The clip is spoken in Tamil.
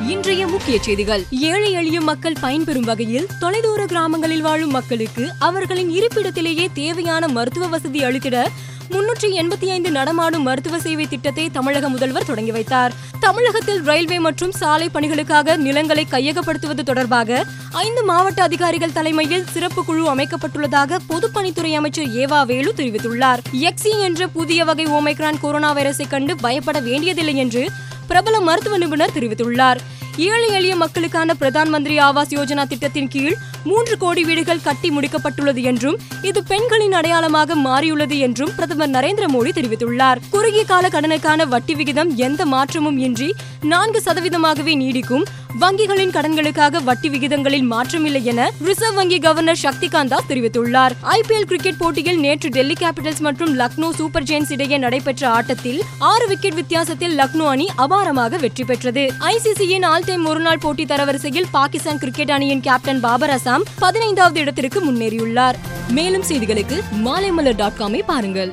இன்றைய முக்கிய செய்திகள். ஏழை எளிய மக்கள் பயன்பெறும் வகையில் தொலைதூர கிராமங்களில் வாழும் மக்களுக்கு அவர்களின் இருப்பிடத்திலேயே தேவையான மருத்துவ வசதி அளித்திட முன்னூற்றி எண்பத்தி ஐந்து நடமாடும் மருத்துவ சேவை திட்டத்தை தமிழக முதல்வர் தொடங்கி வைத்தார். தமிழகத்தில் ரயில்வே மற்றும் சாலை பணிகளுக்காக நிலங்களை கையகப்படுத்துவது தொடர்பாக ஐந்து மாவட்ட அதிகாரிகள் தலைமையில் சிறப்பு குழு அமைக்கப்பட்டுள்ளதாக பொதுப்பணித்துறை அமைச்சர் ஏவா வேலு தெரிவித்துள்ளார். எக்ஸி என்ற புதிய வகை ஓமைக்ரான் கொரோனா வைரஸை கண்டு பயப்பட வேண்டியதில்லை என்று பிரபல மருத்துவ நிபுணர் தெரிவித்துள்ளார். ஏழை எளிய மக்களுக்கான பிரதான் மந்திரி ஆவாஸ் யோஜனா திட்டத்தின் கீழ் மூன்று கோடி வீடுகள் கட்டி முடிக்கப்பட்டுள்ளது என்றும் இது பெண்களின் அடையாளமாக மாறியுள்ளது என்றும் பிரதமர் நரேந்திர மோடி தெரிவித்துள்ளார். குறுகிய கால கடனுக்கான வட்டி விகிதம் எந்த மாற்றமும் இன்றி நான்கு சதவீதமாகவே நீடிக்கும். வங்கிகளின் கடன்களுக்காக வட்டி விகிதங்களில் மாற்றமில்லை என ரிசர்வ் வங்கி கவர்னர் சக்திகாந்த் தாஸ் தெரிவித்துள்ளார். ஐபிஎல் கிரிக்கெட் போட்டியில் நேற்று டெல்லி கேபிட்டல்ஸ் மற்றும் லக்னோ சூப்பர் ஜெயின்ஸ் இடையே நடைபெற்ற ஆட்டத்தில் ஆறு விக்கெட் வித்தியாசத்தில் லக்னோ அணி அபாரமாக வெற்றி பெற்றது. ஐசிசியின் ஆல் டைம் ஒருநாள் போட்டி தரவரிசையில் பாகிஸ்தான் கிரிக்கெட் அணியின் கேப்டன் பாபர் அசாம் பதினைந்தாவது இடத்திற்கு முன்னேறியுள்ளார். மேலும் செய்திகளுக்கு மாலைமலர் டாட் காமை பாருங்கள்.